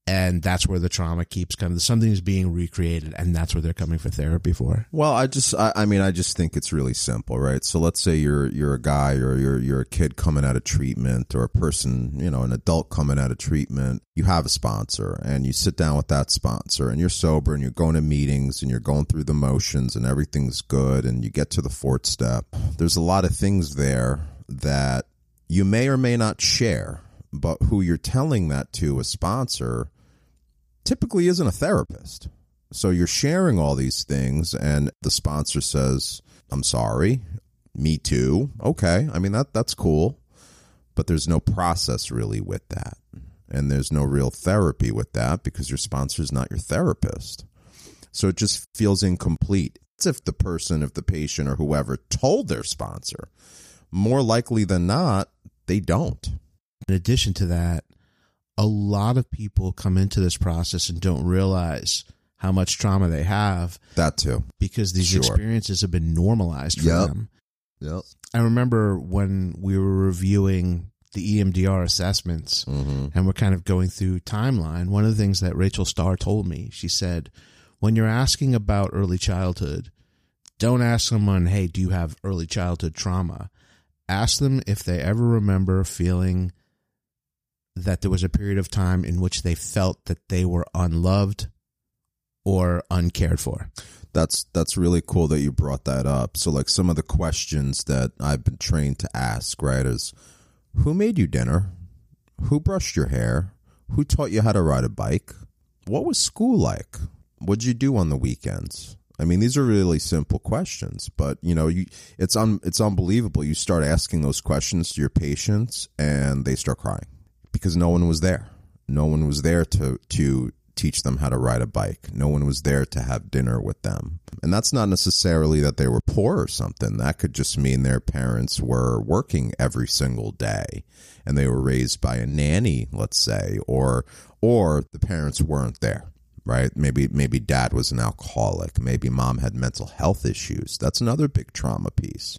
and that's where the trauma keeps coming. Something is being recreated, and that's what they're coming for therapy for. Well, I just, I, I, mean, I just think it's really simple, right? So let's say you're you're a guy or you're you're a kid coming out of treatment, or a person, you know, an adult coming out of treatment. You have a sponsor, and you sit down with that sponsor, and you're sober, and you're going to meetings, and you're going through the motions, and everything's good, and you get to the fourth step. There's a lot of things there that you may or may not share but who you're telling that to, a sponsor, typically isn't a therapist. So you're sharing all these things, and the sponsor says, I'm sorry. Me too. Okay. I mean, that that's cool. But there's no process really with that. And there's no real therapy with that because your sponsor is not your therapist. So it just feels incomplete. It's if the person, if the patient or whoever told their sponsor. More likely than not, they don't. In addition to that, a lot of people come into this process and don't realize how much trauma they have. That too. Because these sure. experiences have been normalized for yep. them. Yep. I remember when we were reviewing the EMDR assessments mm-hmm. and we're kind of going through timeline. One of the things that Rachel Starr told me, she said, when you're asking about early childhood, don't ask someone, hey, do you have early childhood trauma? Ask them if they ever remember feeling that there was a period of time in which they felt that they were unloved or uncared for. That's that's really cool that you brought that up. So like some of the questions that I've been trained to ask, right, is who made you dinner? Who brushed your hair? Who taught you how to ride a bike? What was school like? What'd you do on the weekends? I mean, these are really simple questions, but you know, you, it's un, it's unbelievable. You start asking those questions to your patients, and they start crying because no one was there. No one was there to to teach them how to ride a bike. No one was there to have dinner with them. And that's not necessarily that they were poor or something. That could just mean their parents were working every single day and they were raised by a nanny, let's say, or or the parents weren't there. Right? Maybe maybe dad was an alcoholic. Maybe mom had mental health issues. That's another big trauma piece.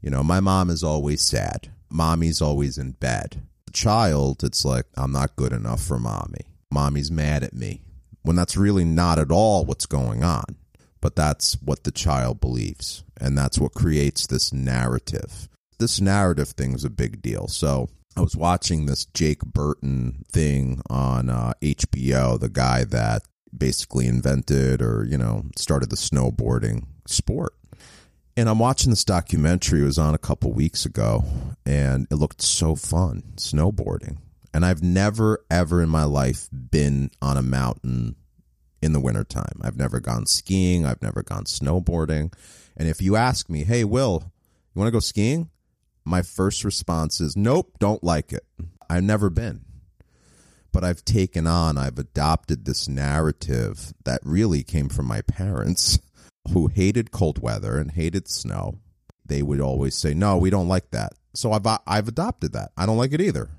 You know, my mom is always sad. Mommy's always in bed child, it's like, I'm not good enough for mommy. Mommy's mad at me. When that's really not at all what's going on. But that's what the child believes. And that's what creates this narrative. This narrative thing is a big deal. So I was watching this Jake Burton thing on uh, HBO, the guy that basically invented or, you know, started the snowboarding sport. And I'm watching this documentary. It was on a couple weeks ago, and it looked so fun snowboarding. And I've never, ever in my life been on a mountain in the wintertime. I've never gone skiing. I've never gone snowboarding. And if you ask me, hey, Will, you want to go skiing? My first response is, nope, don't like it. I've never been. But I've taken on, I've adopted this narrative that really came from my parents who hated cold weather and hated snow, they would always say, "No, we don't like that." So I've I've adopted that. I don't like it either.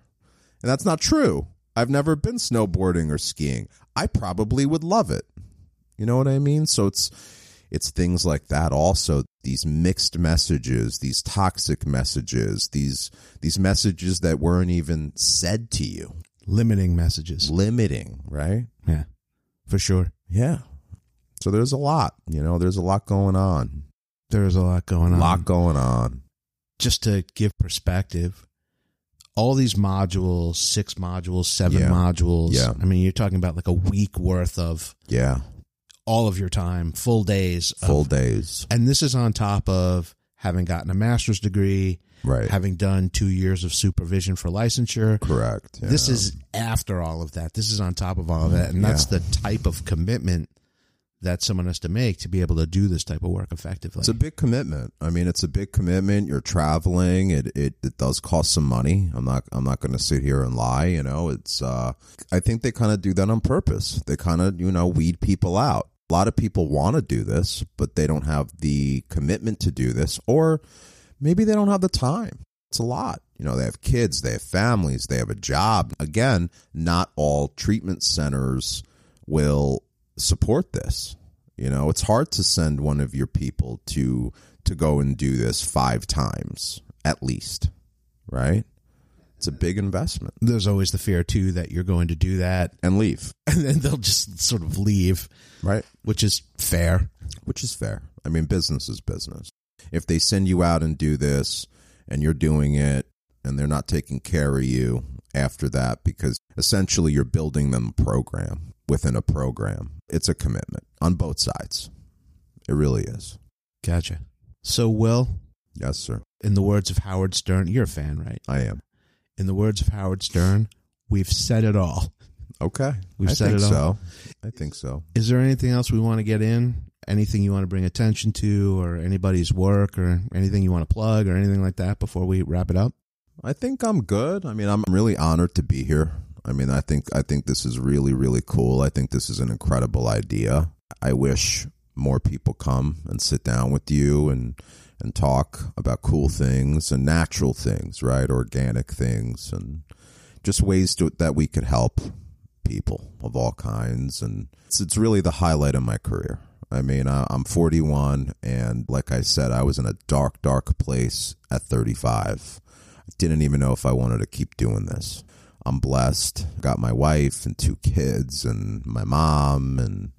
And that's not true. I've never been snowboarding or skiing. I probably would love it. You know what I mean? So it's it's things like that also these mixed messages, these toxic messages, these these messages that weren't even said to you. Limiting messages. Limiting, right? Yeah. For sure. Yeah. So there's a lot, you know, there's a lot going on. There's a lot going on. A lot going on. Just to give perspective, all these modules, six modules, seven yeah. modules. Yeah. I mean, you're talking about like a week worth of yeah, all of your time, full days, full days, and this is on top of having gotten a master's degree, right. having done two years of supervision for licensure. Correct. Yeah. This is after all of that. This is on top of all of that. And that's the type of commitment that someone has to make to be able to do this type of work effectively. It's a big commitment. I mean, it's a big commitment. You're traveling. It it, it does cost some money. I'm not I'm not going to sit here and lie. You know, it's. Uh, I think they kind of do that on purpose. They kind of you know weed people out. A lot of people want to do this, but they don't have the commitment to do this, or maybe they don't have the time. It's a lot. You know, they have kids, they have families, they have a job. Again, not all treatment centers will support this. You know, it's hard to send one of your people to to go and do this five times at least, right? It's a big investment. There's always the fear too that you're going to do that and leave, and then they'll just sort of leave, right? Which is fair. Which is fair. I mean, business is business. If they send you out and do this, and you're doing it, and they're not taking care of you after that, because essentially you're building them a program within a program. It's a commitment on both sides. It really is. Gotcha. So, Will. Yes, sir. In the words of Howard Stern, you're a fan, right? I am. In the words of Howard Stern, we've said it all. Okay. We've I said it all. I think so. Is there anything else we want to get in? Anything you want to bring attention to, or anybody's work, or anything you want to plug, or anything like that before we wrap it up? I think I'm good. I mean, I'm really honored to be here. I mean, I think I think this is really really cool. I think this is an incredible idea. I wish more people come and sit down with you and and talk about cool things and natural things, right? Organic things and just ways to, that we could help people of all kinds and it's, it's really the highlight of my career. I mean, I, I'm 41 and like I said, I was in a dark dark place at 35. I didn't even know if I wanted to keep doing this. I'm blessed. Got my wife and two kids and my mom and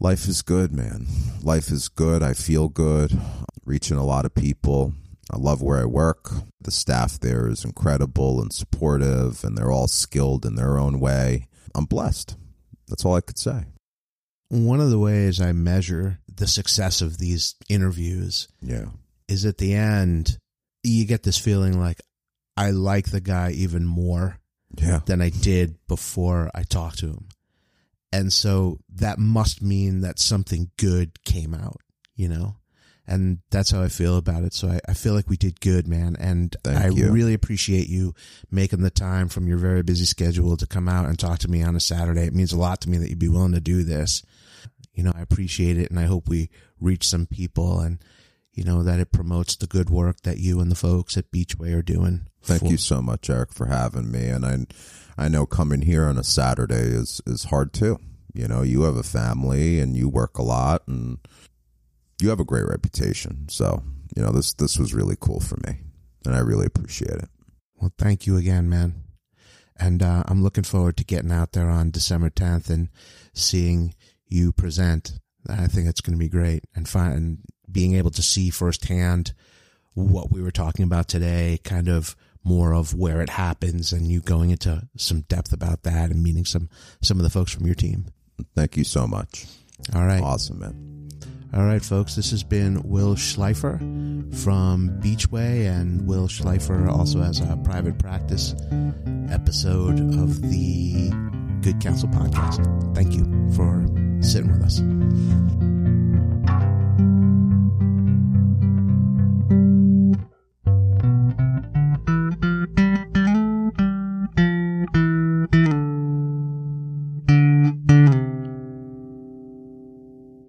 life is good, man. Life is good. I feel good. Reaching a lot of people. I love where I work. The staff there is incredible and supportive and they're all skilled in their own way. I'm blessed. That's all I could say. One of the ways I measure the success of these interviews yeah. is at the end you get this feeling like I like the guy even more yeah. than I did before I talked to him. And so that must mean that something good came out, you know? And that's how I feel about it. So I, I feel like we did good, man. And Thank I you. really appreciate you making the time from your very busy schedule to come out and talk to me on a Saturday. It means a lot to me that you'd be willing to do this. You know, I appreciate it and I hope we reach some people and, you know, that it promotes the good work that you and the folks at Beachway are doing. Thank you so much, Eric, for having me. And I, I know coming here on a Saturday is is hard too. You know, you have a family and you work a lot, and you have a great reputation. So, you know, this this was really cool for me, and I really appreciate it. Well, thank you again, man. And uh, I'm looking forward to getting out there on December 10th and seeing you present. I think it's going to be great, and find being able to see firsthand what we were talking about today, kind of more of where it happens and you going into some depth about that and meeting some some of the folks from your team. Thank you so much. All right. Awesome, man. All right, folks. This has been Will Shlifer from Beachway, and Will Shlifer also has a private practice episode of the Good Counsel podcast. Thank you for sitting with us.